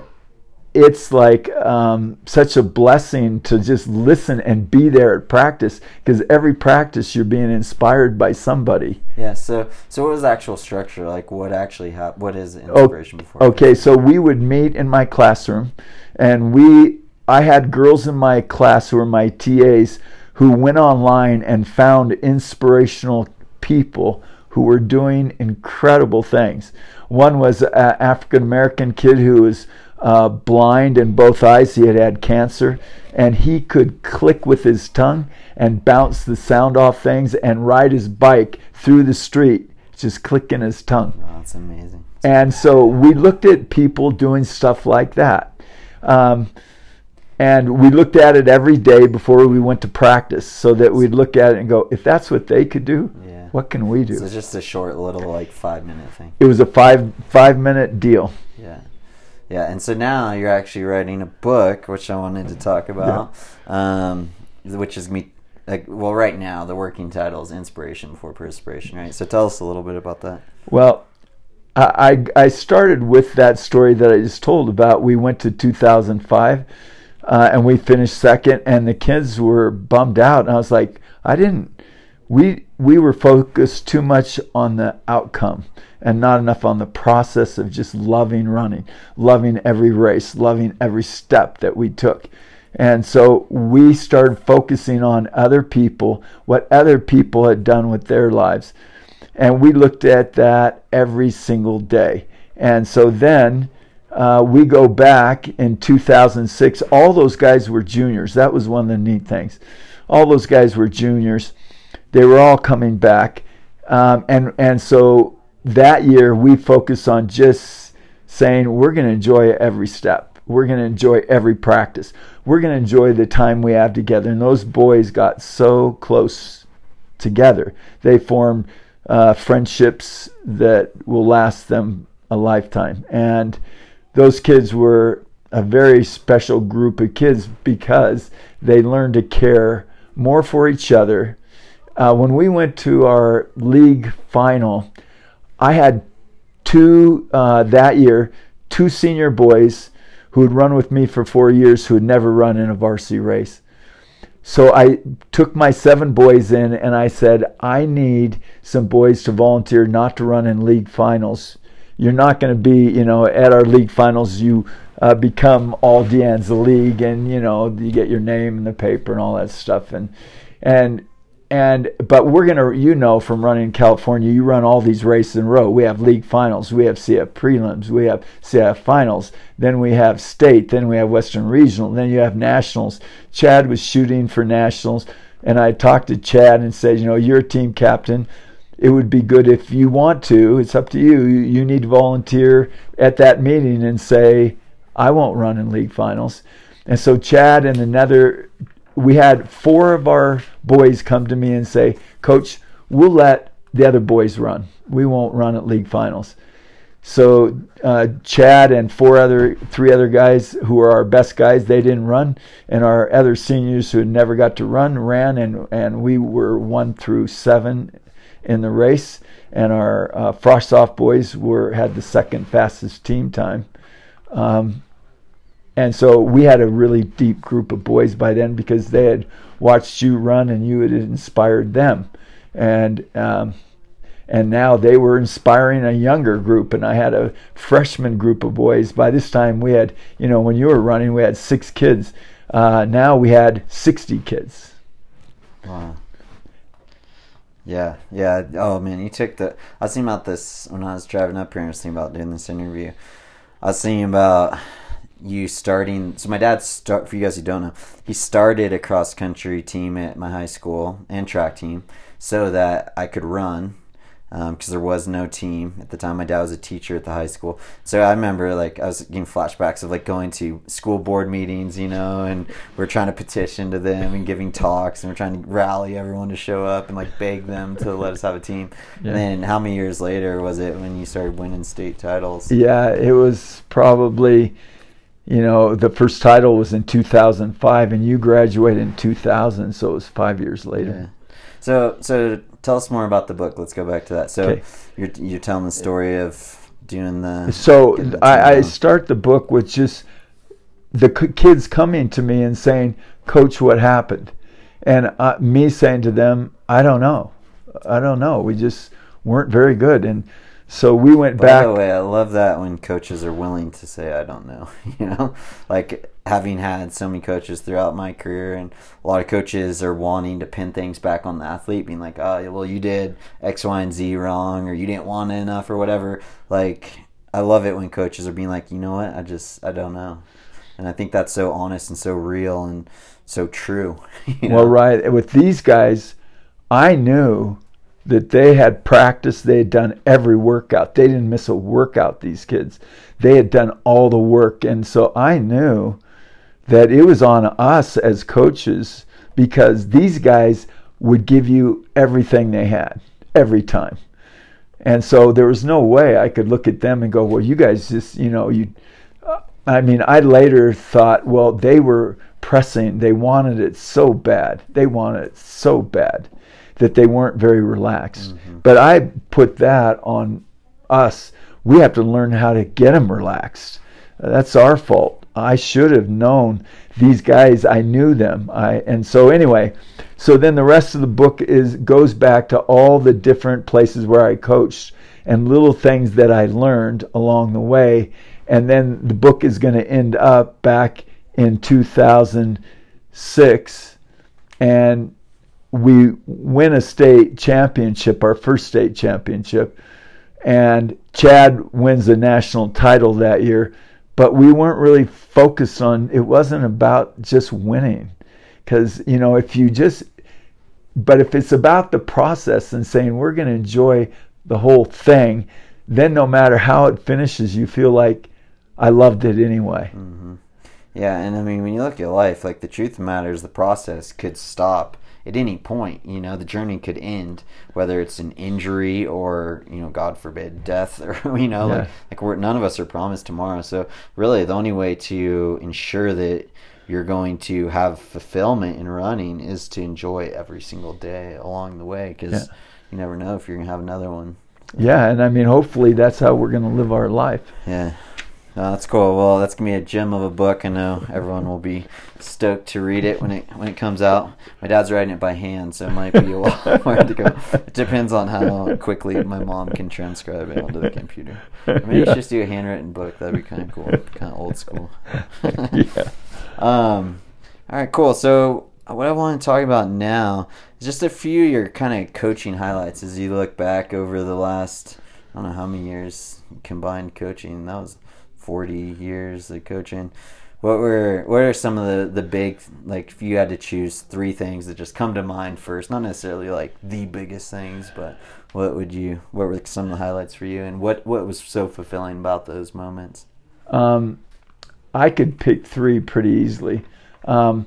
it's like um, such a blessing to just listen and be there at practice because every practice you're being inspired by somebody. Yeah. So, so what was the actual structure? Like, what actually happened? What is inspiration before? Okay, so we would meet in my classroom, and we I had girls in my class who were my TAs who went online and found inspirational people who were doing incredible things. One was an African American kid who was uh, blind in both eyes. He had had cancer, and he could click with his tongue and bounce the sound off things and ride his bike through the street, just clicking his tongue. Oh, that's amazing. And so we looked at people doing stuff like that. Um, and we looked at it every day before we went to practice so that we'd look at it and go, if that's what they could do, Yeah. what can we do? So just a short little like five minute thing. it was a five five minute deal. Yeah. Yeah, and so now you're actually writing a book, which I wanted to talk about, um, which is me. Like, well, right now the working title is "Inspiration Before Perspiration," right? So tell us a little bit about that. Well, I, I I started with that story that I just told about. We went to 2005, uh, and we finished second, and the kids were bummed out. And I was like, I didn't. We we were focused too much on the outcome and not enough on the process of just loving running, loving every race, loving every step that we took. And so we started focusing on other people, what other people had done with their lives. And we looked at that every single day. And so then uh, we go back in 2006. All those guys were juniors. That was one of the neat things. All those guys were juniors. They were all coming back. Um, and, and so that year we focused on just saying we're going to enjoy every step. We're going to enjoy every practice. We're going to enjoy the time we have together. And those boys got so close together. They formed uh, friendships that will last them a lifetime. And those kids were a very special group of kids because they learned to care more for each other. Uh, when we went to our league final, I had two uh, that year, two senior boys who had run with me for four years who had never run in a varsity race. So I took my seven boys in and I said, I need some boys to volunteer not to run in league finals. You're not going to be, you know, at our league finals, you uh, become all De Anza League and, you know, you get your name in the paper and all that stuff. And, and, and but we're gonna you know from running in California you run all these races in a row. We have league finals. We have CF prelims. We have CF finals. Then we have state. Then we have Western regional. Then you have nationals. Chad was shooting for nationals. And I talked to Chad and said you know you're team captain it would be good if you want to it's up to you you need to volunteer at that meeting and say I won't run in league finals and so Chad and another we had four of our boys come to me and say, Coach, we'll let the other boys run. We won't run at league finals. So uh, Chad and four other, three other guys who are our best guys, they didn't run, and our other seniors who had never got to run ran, and and we were one through seven in the race, and our uh, frosh-soph boys were had the second fastest team time. Um, and so we had a really deep group of boys by then because they had watched you run and you had inspired them, and um, and now they were inspiring a younger group. And I had a freshman group of boys. By this time, we had you know when you were running, we had six kids. Uh, now we had sixty kids. Wow. Yeah, yeah. Oh man, you took the. I was thinking about this when I was driving up here. I was thinking about doing this interview. I was thinking about you starting. So my dad start for you guys who don't know, he started a cross country team at my high school and track team so that I could run Um, because there was no team at the time. My dad was a teacher at the high school, so I remember like I was getting flashbacks of like going to school board meetings, you know, and we're trying to petition to them and giving talks, and we're trying to rally everyone to show up and like beg them to let us have a team. Yeah. And then how many years later was it when you started winning state titles? Yeah, it was probably, you know, the first title was in 2005, and you graduated in 2000, so it was five years Yeah. later. So so tell us more about the book. Let's go back to that. So Okay. you're you're telling the story of doing the So the I, I start the book with just the c- kids coming to me and saying, "Coach, what happened?" And uh, me saying to them, "I don't know. I don't know. We just weren't very good." And so we went By back. By the way, I love that when coaches are willing to say, "I don't know." (laughs) You know, like having had so many coaches throughout my career, and a lot of coaches are wanting to pin things back on the athlete, being like, "Oh, well, you did X, Y, and Z wrong, or you didn't want it enough, or whatever." Like, I love it when coaches are being like, "You know what? I just, I don't know," and I think that's so honest and so real and so true. (laughs) you know? Well, right. With these guys, I knew that they had practiced. They had done every workout. They didn't miss a workout, these kids. They had done all the work. And so I knew that it was on us as coaches because these guys would give you everything they had every time. And so there was no way I could look at them and go, well, you guys just, you know, you. I mean, I later thought, well, they were pressing. They wanted it so bad. They wanted it so bad that they weren't very relaxed. Mm-hmm. But I put that on us. We have to learn how to get them relaxed. Uh, that's our fault. I should have known these guys. I knew them. I and so anyway, so then the rest of the book is goes back to all the different places where I coached and little things that I learned along the way. And then the book is going to end up back in 2006 and we win a state championship, our first state championship, and Chad wins the national title that year. But we weren't really focused on. It wasn't about just winning, because you know if you just, but if it's about the process and saying we're going to enjoy the whole thing, then no matter how it finishes, you feel like I loved it anyway. Mm-hmm. Yeah, and I mean, when you look at life, like the truth of the matter is the process could stop at any point. You know, the journey could end, whether it's an injury or, you know, God forbid, (laughs) death, or you know, like like we're none of us are promised tomorrow. So really, the only way to ensure that you're going to have fulfillment in running is to enjoy every single day along the way, because Yeah. you never know if you're gonna have another one. Yeah, and I mean, hopefully that's how we're going to live our life. Yeah. No, that's cool. Well, that's gonna be a gem of a book. I know everyone will be stoked to read it when it when it comes out. My dad's writing it by hand, so it might be a while (laughs) it to go. It depends on how quickly my mom can transcribe it onto the computer. Maybe you should just do a handwritten book. That'd be kind of cool. Kind of old school. (laughs) Yeah. (laughs) Um. All right. Cool. So what I want to talk about now is just a few of your kind of coaching highlights as you look back over the last I don't know how many years combined coaching. That was forty years of coaching. What were what are some of the the big like if you had to choose three things that just come to mind first? Not necessarily like the biggest things, but what would you what were some of the highlights for you and what what was so fulfilling about those moments? Um, I could pick three pretty easily. Um,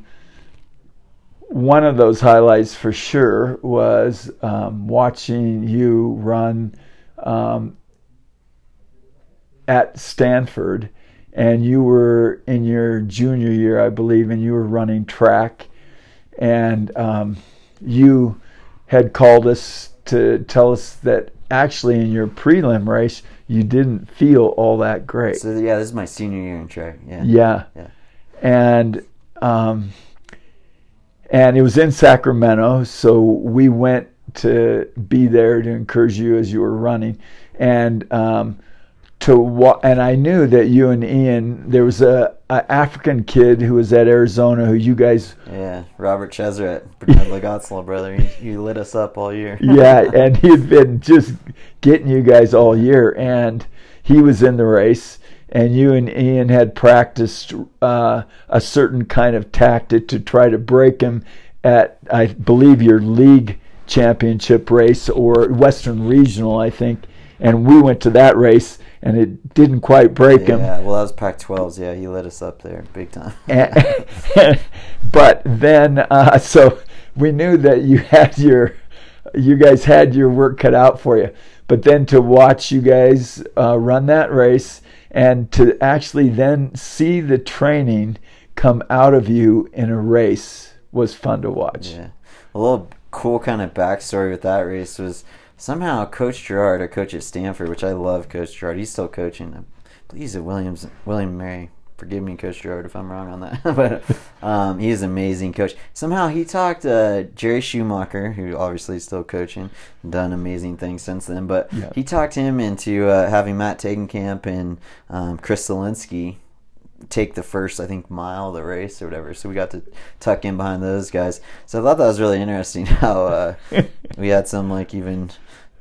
one of those highlights for sure was um, watching you run um, at Stanford, and you were in your junior year, I believe, and you were running track, and um, you had called us to tell us that actually in your prelim race you didn't feel all that great. So yeah, this is my senior year in track. Yeah. Yeah. Yeah. And um, and it was in Sacramento, so we went to be there to encourage you as you were running, and um, to wa- and I knew that you and Ian, there was a, a African kid who was at Arizona who you guys, Yeah, Robert Cheseret, Bernard brother. He, he lit us up all year. (laughs) yeah, and he had been just getting you guys all year, and he was in the race, and you and Ian had practiced uh, a certain kind of tactic to try to break him at, I believe, your league championship race or Western Regional, I think, and we went to that race, and it didn't quite break him. Yeah, well, that was Pac-12s. Yeah, he lit us up there big time. And- (laughs) but then uh, so we knew that you had your you guys had your work cut out for you but then to watch you guys uh, run that race and to actually then see the training come out of you in a race was fun to watch Yeah, a little cool kind of backstory with that race was somehow Coach Gerard, a coach at Stanford, which I love Coach Gerard. He's still coaching. He's at Williams, William Mary forgive me, Coach Gerard, if I'm wrong on that. (laughs) but um, he's an amazing coach. Somehow he talked uh, Jerry Schumacher, who obviously is still coaching, done amazing things since then. But Yeah. he talked him into uh, having Matt Tegenkamp and um, Chris Solinsky take the first, I think, mile of the race or whatever. So we got to tuck in behind those guys. So I thought that was really interesting (laughs) how uh, (laughs) we had some like even.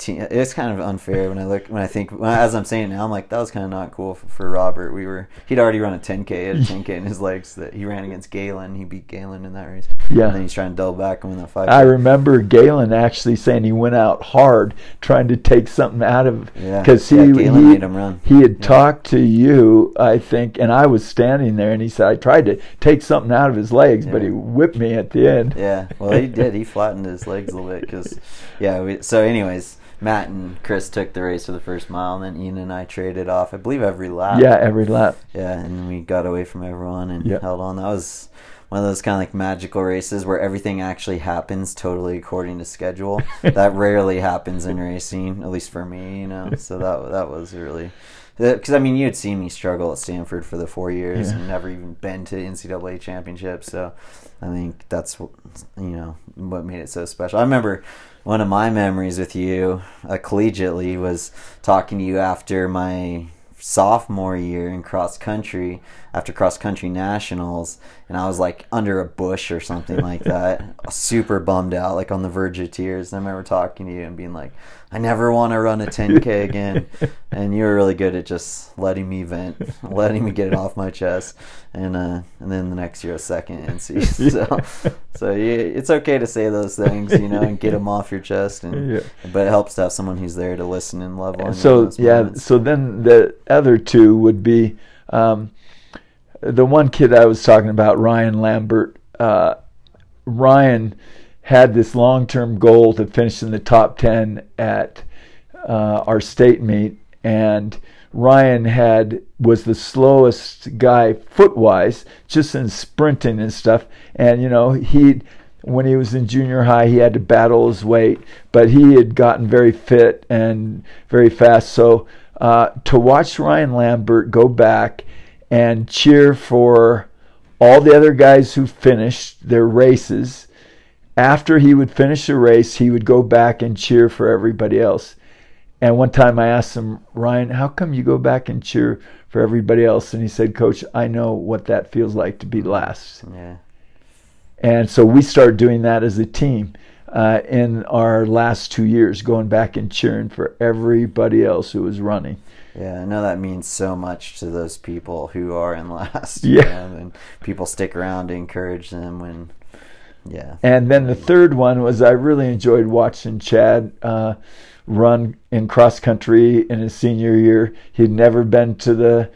Te- it's kind of unfair when I look when I think when I, as I'm saying it now I'm like that was kind of not cool for, for Robert. We were he'd already run a 10k, he had a 10k in his legs that he ran against Galen. He beat Galen in that race. Yeah. and then he's trying to double back and win that five. I remember Galen actually saying he went out hard trying to take something out of Yeah, because he yeah, Galen he, made him run. he had Yeah. talked to you I think and I was standing there and he said I tried to take something out of his legs but he whipped me at the end. Yeah, well, he did. He flattened his legs a little bit because, yeah. We, so, anyways, Matt and Chris took the race for the first mile, and then Ian and I traded off. I believe every lap. Yeah, every lap. Yeah, and we got away from everyone and Yeah. held on. That was one of those kind of like magical races where everything actually happens totally according to schedule. (laughs) that rarely happens in racing, at least for me, you know. So that that was really because I mean you had seen me struggle at Stanford for the four years Yeah. and never even been to NCAA championships. So I think that's what you know what made it so special. I remember one of my memories with you uh, collegiately was talking to you after my sophomore year in cross country after cross country nationals and I was like under a bush or something like that (laughs) super bummed out like on the verge of tears and I remember talking to you and being like I never want to run a 10k again (laughs) and you were really good at just letting me vent (laughs) letting me get it off my chest and uh and then the next year a second NC so so yeah, it's okay to say those things you know and get them off your chest and Yeah. but it helps to have someone who's there to listen and love on you so yeah moments. so then the other two would be um, the one kid i was talking about ryan lambert uh, ryan had this long-term goal to finish in the top 10 at uh, our state meet and ryan had was the slowest guy foot-wise just in sprinting and stuff and you know he when he was in junior high, he had to battle his weight, but he had gotten very fit and very fast. So uh, to watch Ryan Lambert go back and cheer for all the other guys who finished their races, after he would finish a race, he would go back and cheer for everybody else. And one time I asked him, Ryan, how come you go back and cheer for everybody else? And he said, Coach, I know what that feels like to be last. yeah And so we started doing that as a team uh, in our last two years, going back and cheering for everybody else who was running. Yeah, I know that means so much to those people who are in (laughs) last. Yeah. know, and people stick around to encourage them when, yeah. And then the third one was I really enjoyed watching Chad uh, run in cross country in his senior year. He'd never been to the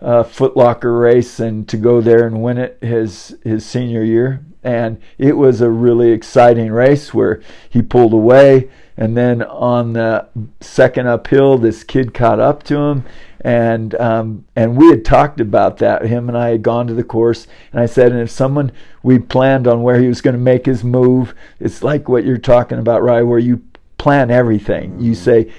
uh, Foot Locker race, and to go there and win it his his senior year, and it was a really exciting race where he pulled away, and then on the second uphill, this kid caught up to him. And um, and we had talked about that. Him and I had gone to the course, and I said, and if someone we planned on where he was going to make his move, it's like what you're talking about, right? Where you plan everything. You say,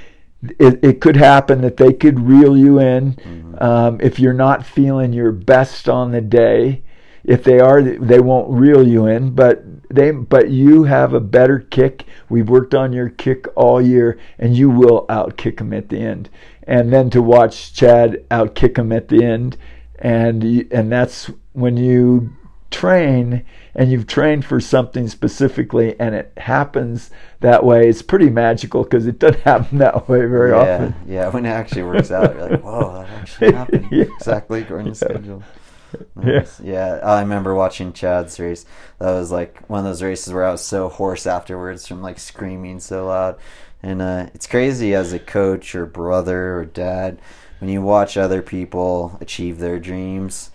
it, it could happen that they could reel you in um, if you're not feeling your best on the day. If they are, they won't reel you in. But they, but you have a better kick. We've worked on your kick all year, and you will outkick them at the end. And then to watch Chad outkick him at the end, and and that's when you train and you've trained for something specifically and it happens that way it's pretty magical because it doesn't (laughs) happen that way very yeah, often yeah. When it actually works out, you're like, "Whoa, that actually (laughs) happened Yeah. exactly according to Yeah. schedule." Nice. (laughs) Yeah, I remember watching Chad's race. That was like one of those races where I was so hoarse afterwards from like screaming so loud. And uh, it's crazy as a coach or brother or dad when you watch other people achieve their dreams.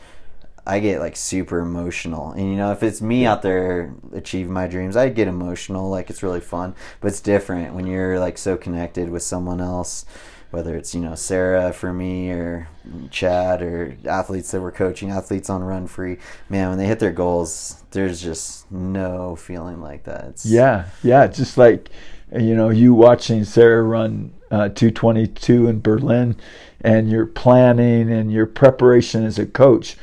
I get like super emotional. And you know, if it's me out there achieving my dreams, I get emotional. Like it's really fun. But it's different when you're like so connected with someone else, whether it's, you know, Sarah for me or Chad or athletes that we're coaching, athletes on Run Free. Man, when they hit their goals, there's just no feeling like that. It's, yeah yeah just like you know you watching sarah run uh, 222 in Berlin and your planning and your preparation as a coach,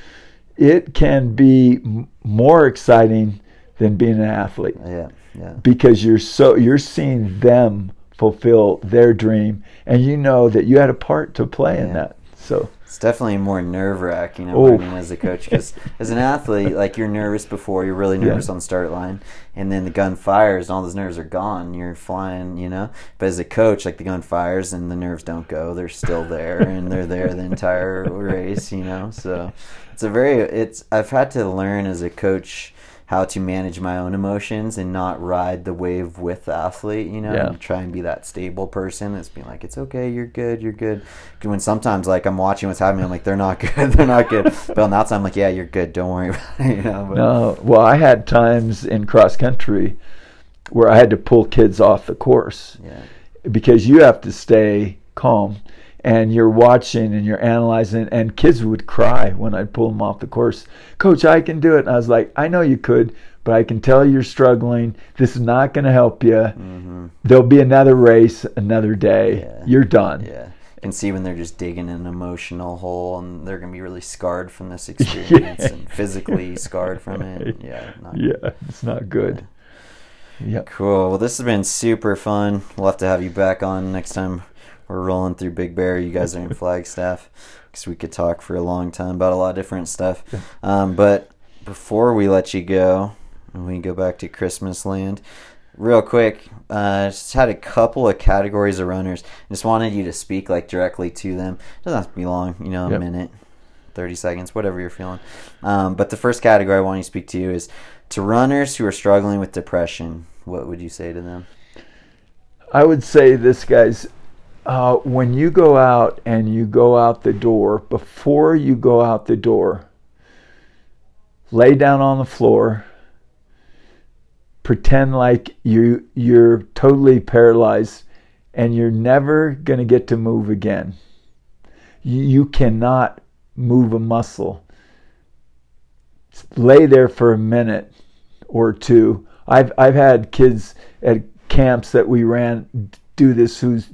it can be m- more exciting than being an athlete Yeah, yeah. because you're so you're seeing them fulfill their dream and you know that you had a part to play in that. So It's definitely more nerve wracking, I Oh. mean, as a coach, because (laughs) as an athlete, like you're nervous before, you're really nervous on the start line, and then the gun fires, and all those nerves are gone. You're flying, you know. But as a coach, like the gun fires, and the nerves don't go; they're still there, and they're there the entire race, you know. So it's a very, it's. I've had to learn as a coach how to manage my own emotions and not ride the wave with the athlete, you know, Yeah. and try and be that stable person that's being like, it's okay, you're good, you're good. when sometimes like I'm watching what's happening, I'm like, they're not (laughs) good, they're not good. But on the outside, I'm like, yeah, you're good, don't worry (laughs) about it, you know. But, No, well, I had times in cross country where I had to pull kids off the course Yeah, because you have to stay calm and you're watching and you're analyzing and kids would cry when I'd pull them off the course. Coach, I can do it. And I was like, I know you could, but I can tell you're struggling. This is not going to help you. hmm There'll be another race, another day. Yeah. You're done. yeah. Can see when they're just digging an emotional hole, and they're gonna be really scarred from this (laughs) experience and physically scarred from it. Yeah, not Yeah, it's not good. Yeah. Cool. Well, this has been super fun. We'll have to have you back on next time we're rolling through Big Bear. You guys are in (laughs) Flagstaff because we could talk for a long time about a lot of different stuff. Um, but before we let you go, we go back to Christmas land, real quick, uh, just had a couple of categories of runners. Just wanted you to speak like directly to them. Doesn't have to be long, you know, a Yep. minute. 30 seconds, whatever you're feeling. Um, but the first category I want you to speak to you is to runners who are struggling with depression. What would you say to them? I would say this, guys. Uh, when you go out and you go out the door, before you go out the door, lay down on the floor. Pretend like you you're totally paralyzed, and you're never gonna get to move again. You, you cannot move a muscle. Lay there for a minute or two. I've I've had kids at camps that we ran do this who's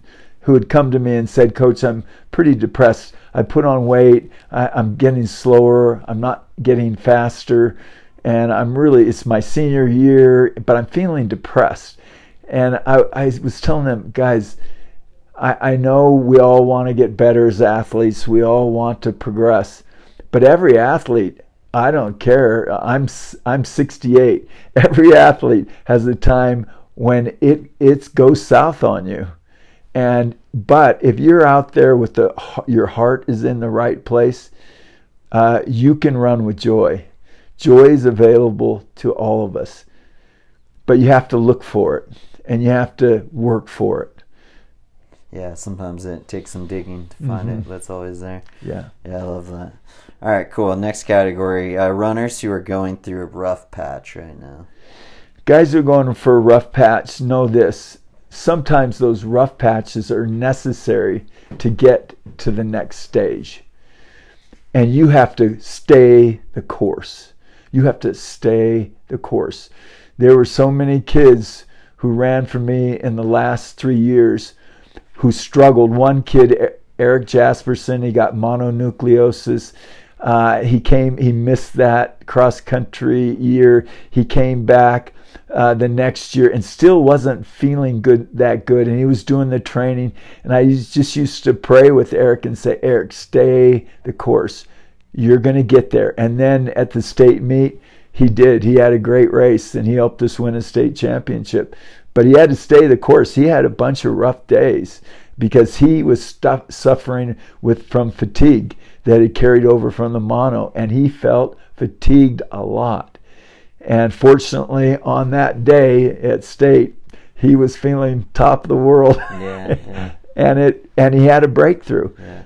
who had come to me and said, Coach, I'm pretty depressed. I put on weight. I, I'm getting slower. I'm not getting faster. And I'm really, it's my senior year, but I'm feeling depressed. And I, I was telling them, guys, I, I know we all want to get better as athletes. We all want to progress. But every athlete, I don't care. I'm I'm 68. (laughs) Every athlete has a time when it it goes south on you. And but if you're out there with the your heart is in the right place, uh, you can run with joy. Joy is available to all of us, but you have to look for it and you have to work for it. Yeah, sometimes it takes some digging to find Mhm. it. That's always there. Yeah. Yeah, I love that. All right, cool. Next category uh, runners who are going through a rough patch right now. Guys who are going for a rough patch know this. Sometimes those rough patches are necessary to get to the next stage. And you have to stay the course. You have to stay the course. There were so many kids who ran for me in the last three years who struggled. One kid, Eric Jasperson, he got mononucleosis. Uh, he came, he missed that cross country year. He came back uh, the next year and still wasn't feeling good that good. And he was doing the training. And I just used to pray with Eric and say, Eric, stay the course. You're going to get there. And then at the state meet, he did. He had a great race and he helped us win a state championship. But he had to stay the course. He had a bunch of rough days because he was stu- suffering with from fatigue that had carried over from the mono and he felt fatigued a lot. And fortunately, on that day at state, he was feeling top of the world. Yeah, yeah. (laughs) and it and he had a breakthrough. Yeah.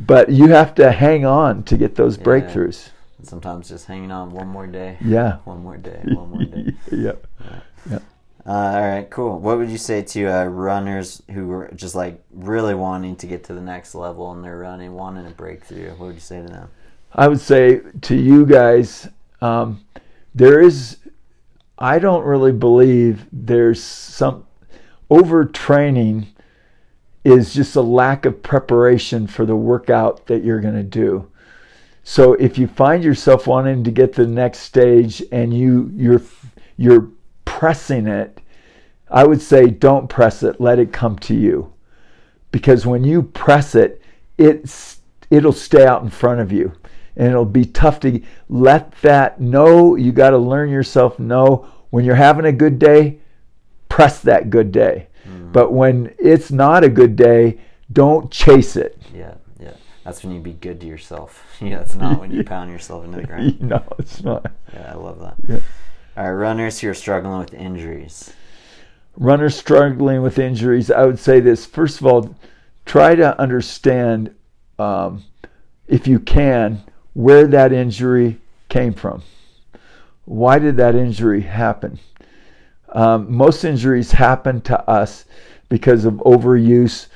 But you have to hang on to get those breakthroughs. Sometimes just hanging on one more day. Yeah. One more day. One more day. (laughs) yeah. Uh, all right, cool. What would you say to uh, runners who are just like really wanting to get to the next level and they're running, wanting a breakthrough? What would you say to them? I would say to you guys, um, there is, I don't really believe there's some overtraining is just a lack of preparation for the workout that you're going to do. So if you find yourself wanting to get to the next stage and you you're you're pressing it, I would say don't press it, let it come to you. Because when you press it, it's it'll stay out in front of you. And it'll be tough to let that know. You got to learn yourself know when you're having a good day, press that good day. Mm-hmm. But when it's not a good day, don't chase it. Yeah, yeah. That's when you be good to yourself. (laughs) yeah, it's not when you (laughs) pound yourself into the ground. (laughs) no, it's not. Yeah, I love that. Yeah. All right, runners who are struggling with injuries. Runners struggling with injuries, I would say this. First of all, try to understand, um, if you can, where that injury came from. Why did that injury happen? Um, most injuries happen to us because of overuse,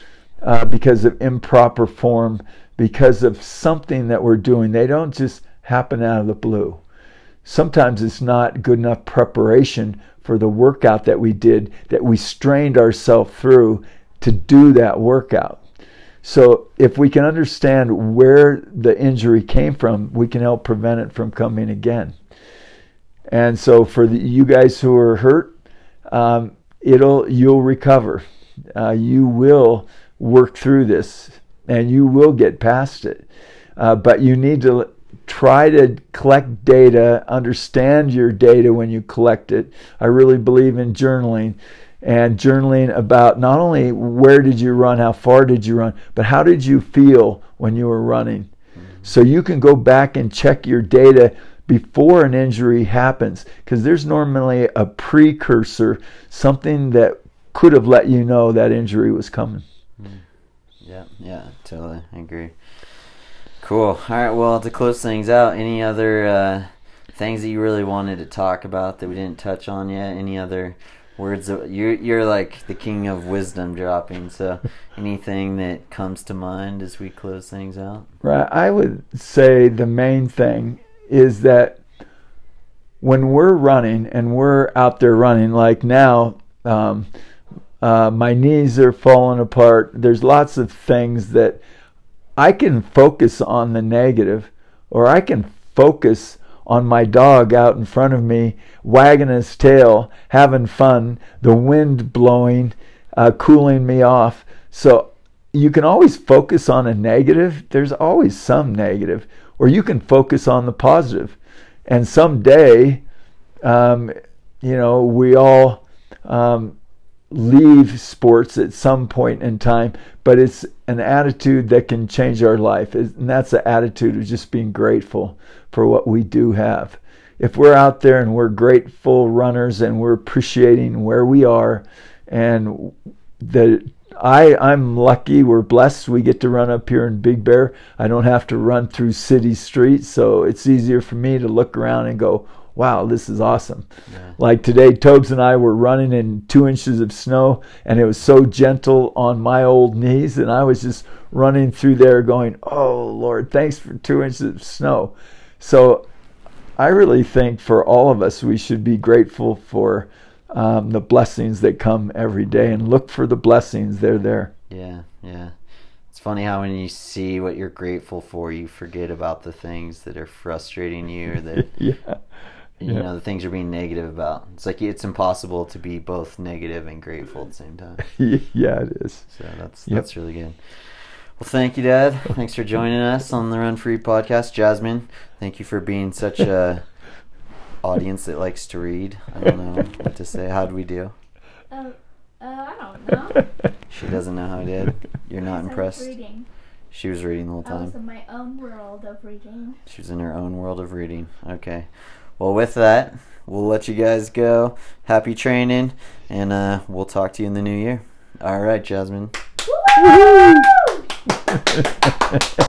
uh, because of improper form, because of something that we're doing. They don't just happen out of the blue. Sometimes it's not good enough preparation for the workout that we did, that we strained ourselves through to do that workout. So, if we can understand where the injury came from, we can help prevent it from coming again. And so, for the, you guys who are hurt, um, it'll you'll recover. Uh, you will work through this, and you will get past it. Uh, but you need to try to collect data, understand your data when you collect it. I really believe in journaling and journaling about not only where did you run, how far did you run, but how did you feel when you were running. So you can go back and check your data before an injury happens because there's normally a precursor, something that could have let you know that injury was coming. Mm. Yeah, yeah, totally. I agree. Cool. All right. Well, to close things out, any other uh, things that you really wanted to talk about that we didn't touch on yet? Any other words that you're you're like the king of wisdom dropping. So (laughs) anything that comes to mind as we close things out? Right. I would say the main thing is that when we're running and we're out there running, like now, um, uh, my knees are falling apart. There's lots of things that I can focus on the negative, or I can focus on my dog out in front of me, wagging his tail, having fun, the wind blowing, uh, cooling me off. So you can always focus on a negative. There's always some negative, or you can focus on the positive. And someday, um, you know, we all um, leave sports at some point in time, but it's an attitude that can change our life. And that's the attitude of just being grateful for what we do have. If we're out there and we're grateful runners and we're appreciating where we are and the I I'm lucky we're blessed we get to run up here in Big Bear. I don't have to run through city streets, so it's easier for me to look around and go, wow, this is awesome. Yeah. Like today, Tobes and I were running in two inches of snow, and it was so gentle on my old knees, and I was just running through there going, oh, Lord, thanks for two inches of snow. So I really think for all of us, we should be grateful for um, the blessings that come every day and look for the blessings. They're there. Yeah, yeah. It's funny how when you see what you're grateful for, you forget about the things that are frustrating you or that (laughs) yeah you yeah. know the things you're being negative about. It's like it's impossible to be both negative and grateful at the same time. (laughs) yeah, it is. So that's yep. that's really good. Well, thank you, Dad. Thanks for joining us on the Run Free podcast, Jasmine. Thank you for being such a (laughs) audience that likes to read. I don't know what to say. How did we do? Uh, uh, I don't know. (laughs) She doesn't know how I did. You're not impressed. reading. She was reading the whole time. I was in my own world of reading. She was in her own world of reading. Okay. Well, with that, we'll let you guys go. Happy training, and uh, we'll talk to you in the new year. All right, Jasmine. (laughs)